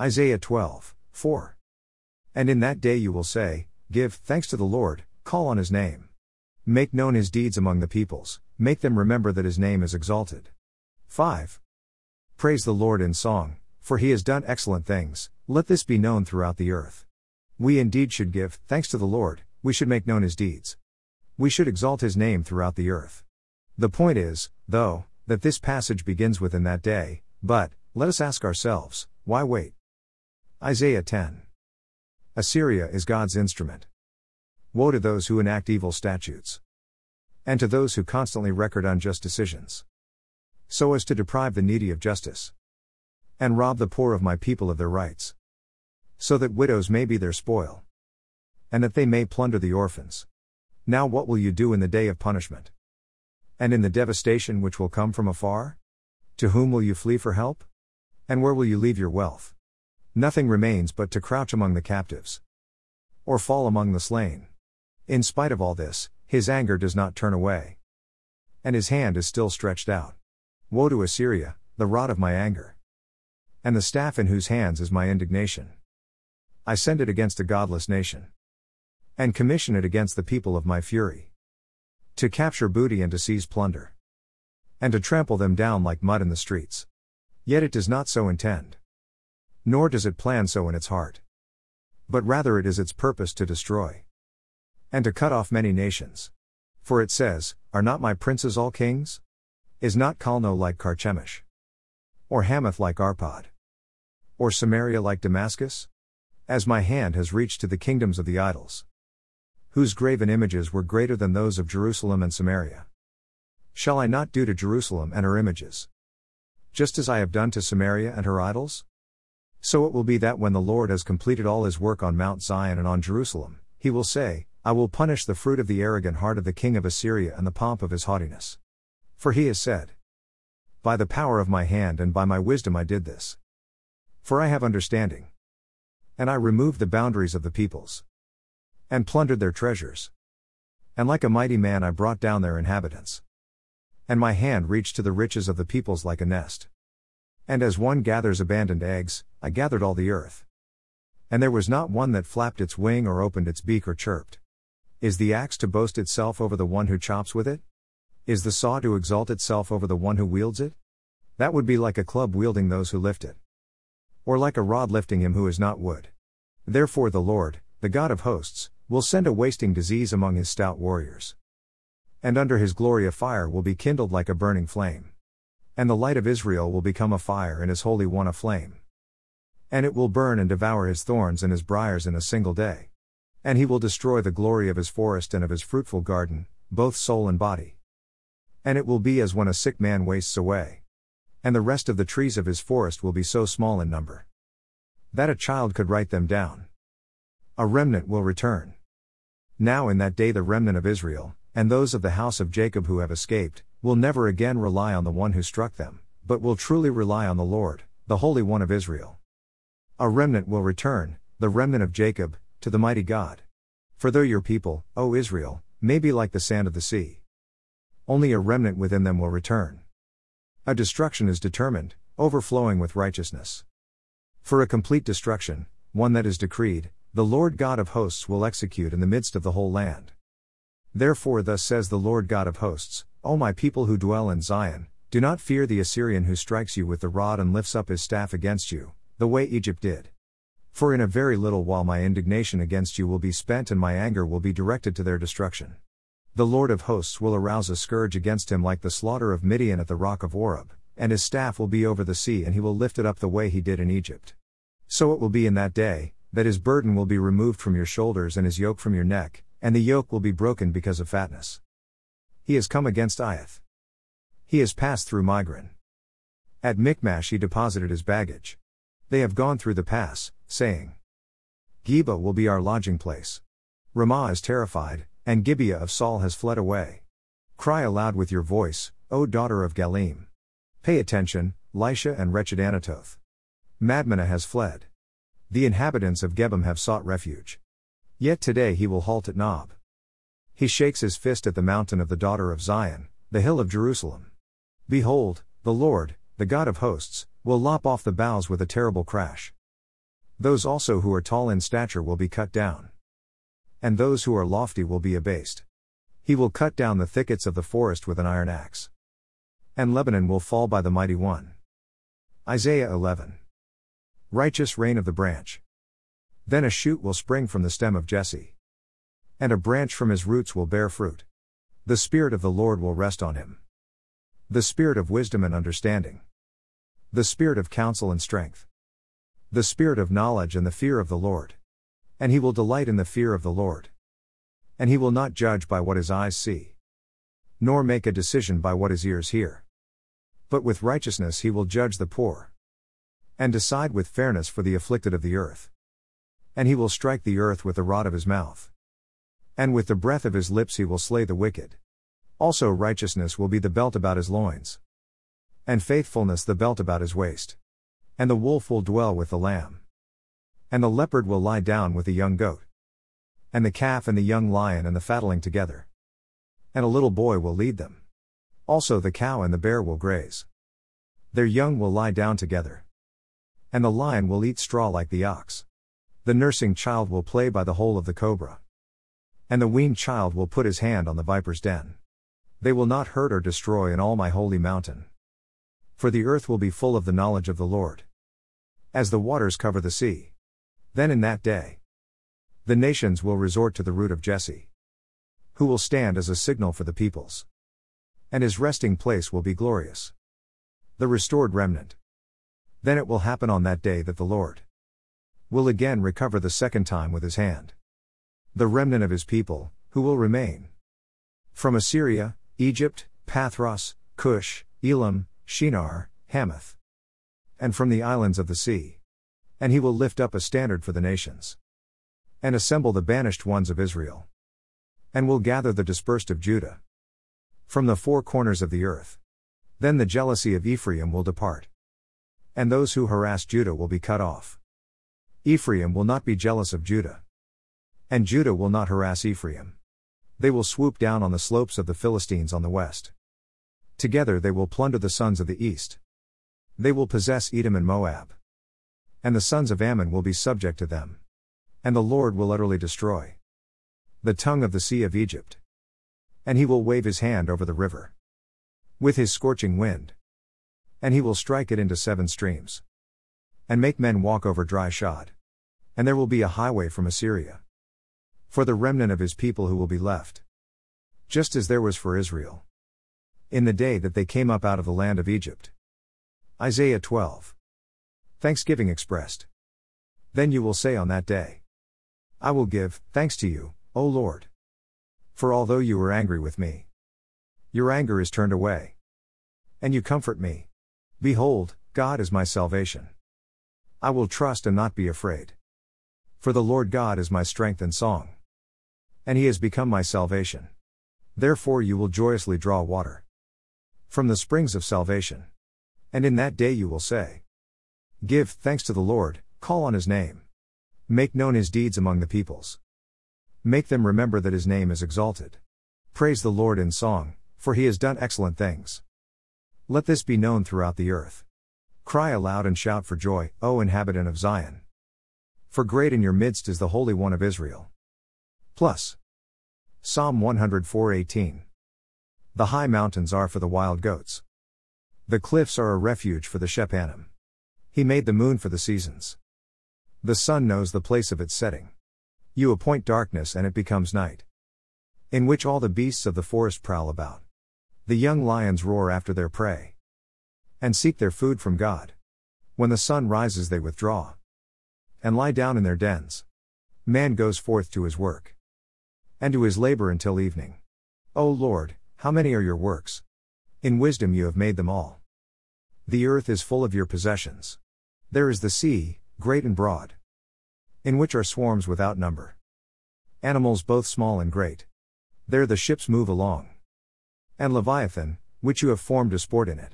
Isaiah 12, 4. And in that day you will say, Give thanks to the Lord, call on his name. Make known his deeds among the peoples, make them remember that his name is exalted. 5. Praise the Lord in song, for he has done excellent things, let this be known throughout the earth. We indeed should give thanks to the Lord, we should make known his deeds. We should exalt his name throughout the earth. The point is, though, that this passage begins with in that day, but, let us ask ourselves, why wait? Isaiah 10. Assyria is God's instrument. Woe to those who enact evil statutes. And to those who constantly record unjust decisions. So as to deprive the needy of justice. And rob the poor of my people of their rights. So that widows may be their spoil. And that they may plunder the orphans. Now what will you do in the day of punishment? And in the devastation which will come from afar? To whom will you flee for help? And where will you leave your wealth? Nothing remains but to crouch among the captives. Or fall among the slain. In spite of all this, his anger does not turn away. And his hand is still stretched out. Woe to Assyria, the rod of my anger. And the staff in whose hands is my indignation. I send it against a godless nation. And commission it against the people of my fury. To capture booty and to seize plunder. And to trample them down like mud in the streets. Yet it does not so intend. Nor does it plan so in its heart. But rather it is its purpose to destroy and to cut off many nations. For it says, Are not my princes all kings? Is not Calno like Carchemish? Or Hamath like Arpad? Or Samaria like Damascus? As my hand has reached to the kingdoms of the idols, whose graven images were greater than those of Jerusalem and Samaria. Shall I not do to Jerusalem and her images? Just as I have done to Samaria and her idols? So it will be that when the Lord has completed all his work on Mount Zion and on Jerusalem, he will say, I will punish the fruit of the arrogant heart of the king of Assyria and the pomp of his haughtiness. For he has said, By the power of my hand and by my wisdom I did this. For I have understanding. And I removed the boundaries of the peoples. And plundered their treasures. And like a mighty man I brought down their inhabitants. And my hand reached to the riches of the peoples like a nest. And as one gathers abandoned eggs, I gathered all the earth. And there was not one that flapped its wing or opened its beak or chirped. Is the axe to boast itself over the one who chops with it? Is the saw to exalt itself over the one who wields it? That would be like a club wielding those who lift it. Or like a rod lifting him who is not wood. Therefore the Lord, the God of hosts, will send a wasting disease among his stout warriors. And under his glory a fire will be kindled like a burning flame. And the light of Israel will become a fire and his holy one a flame. And it will burn and devour his thorns and his briers in a single day. And he will destroy the glory of his forest and of his fruitful garden, both soul and body. And it will be as when a sick man wastes away. And the rest of the trees of his forest will be so small in number that a child could write them down. A remnant will return. Now in that day the remnant of Israel, and those of the house of Jacob who have escaped, will never again rely on the one who struck them, but will truly rely on the Lord, the Holy One of Israel. A remnant will return, the remnant of Jacob, to the mighty God. For though your people, O Israel, may be like the sand of the sea, only a remnant within them will return. A destruction is determined, overflowing with righteousness. For a complete destruction, one that is decreed, the Lord God of hosts will execute in the midst of the whole land. Therefore, thus says the Lord God of hosts, O my people who dwell in Zion, do not fear the Assyrian who strikes you with the rod and lifts up his staff against you, the way Egypt did. For in a very little while my indignation against you will be spent and my anger will be directed to their destruction. The Lord of hosts will arouse a scourge against him like the slaughter of Midian at the rock of Oreb, and his staff will be over the sea and he will lift it up the way he did in Egypt. So it will be in that day, that his burden will be removed from your shoulders and his yoke from your neck, and the yoke will be broken because of fatness. He has come against Aiath. He has passed through Migron. At Michmash he deposited his baggage. They have gone through the pass, saying, Geba will be our lodging place. Ramah is terrified, and Gibeah of Saul has fled away. Cry aloud with your voice, O daughter of Galim. Pay attention, Laishah and wretched Anathoth. Madmenah has fled. The inhabitants of Gebim have sought refuge. Yet today he will halt at Nob. He shakes his fist at the mountain of the daughter of Zion, the hill of Jerusalem. Behold, the Lord, the God of hosts, will lop off the boughs with a terrible crash. Those also who are tall in stature will be cut down. And those who are lofty will be abased. He will cut down the thickets of the forest with an iron axe. And Lebanon will fall by the mighty one. Isaiah 11. Righteous reign of the branch. Then a shoot will spring from the stem of Jesse. And a branch from his roots will bear fruit. The Spirit of the Lord will rest on him. The Spirit of wisdom and understanding. The Spirit of counsel and strength the spirit of knowledge and the fear of the Lord. And he will delight in the fear of the Lord. And he will not judge by what his eyes see, nor make a decision by what his ears hear. But with righteousness he will judge the poor, and decide with fairness for the afflicted of the earth. And he will strike the earth with the rod of his mouth. And with the breath of his lips he will slay the wicked. Also righteousness will be the belt about his loins, and faithfulness the belt about his waist. And the wolf will dwell with the lamb. And the leopard will lie down with the young goat. And the calf and the young lion and the fatling together. And a little boy will lead them. Also the cow and the bear will graze. Their young will lie down together. And the lion will eat straw like the ox. The nursing child will play by the hole of the cobra. And the weaned child will put his hand on the viper's den. They will not hurt or destroy in all my holy mountain. For the earth will be full of the knowledge of the Lord. As the waters cover the sea. Then in that day, the nations will resort to the root of Jesse. Who will stand as a signal for the peoples. And his resting place will be glorious. The restored remnant. Then it will happen on that day that the Lord will again recover the second time with his hand. The remnant of his people, who will remain. From Assyria, Egypt, Pathros, Cush, Elam, Shinar, Hamath. And from the islands of the sea. And he will lift up a standard for the nations. And assemble the banished ones of Israel. And will gather the dispersed of Judah. From the four corners of the earth. Then the jealousy of Ephraim will depart. And those who harass Judah will be cut off. Ephraim will not be jealous of Judah. And Judah will not harass Ephraim. They will swoop down on the slopes of the Philistines on the west. Together they will plunder the sons of the east. They will possess Edom and Moab. And the sons of Ammon will be subject to them. And the Lord will utterly destroy the tongue of the sea of Egypt. And he will wave his hand over the river with his scorching wind. And he will strike it into seven streams. And make men walk over dry shod. And there will be a highway from Assyria. For the remnant of his people who will be left. Just as there was for Israel. In the day that they came up out of the land of Egypt. Isaiah 12. Thanksgiving expressed. Then you will say on that day, I will give thanks to you, O Lord. For although you were angry with me, your anger is turned away. And you comfort me. Behold, God is my salvation. I will trust and not be afraid. For the Lord God is my strength and song. And he has become my salvation. Therefore you will joyously draw water. From the springs of salvation. And in that day you will say, Give thanks to the Lord, call on his name. Make known his deeds among the peoples. Make them remember that his name is exalted. Praise the Lord in song, for he has done excellent things. Let this be known throughout the earth. Cry aloud and shout for joy, O inhabitant of Zion. For great in your midst is the Holy One of Israel. Plus. Psalm 104:18. The high mountains are for the wild goats. The cliffs are a refuge for the shephanim. He made the moon for the seasons. The sun knows the place of its setting. You appoint darkness and it becomes night. In which all the beasts of the forest prowl about. The young lions roar after their prey. And seek their food from God. When the sun rises, they withdraw. And lie down in their dens. Man goes forth to his work. And to his labor until evening. O Lord, how many are your works? In wisdom you have made them all. The earth is full of your possessions. There is the sea, great and broad, in which are swarms without number. Animals both small and great. There the ships move along. And Leviathan, which you have formed to sport in it.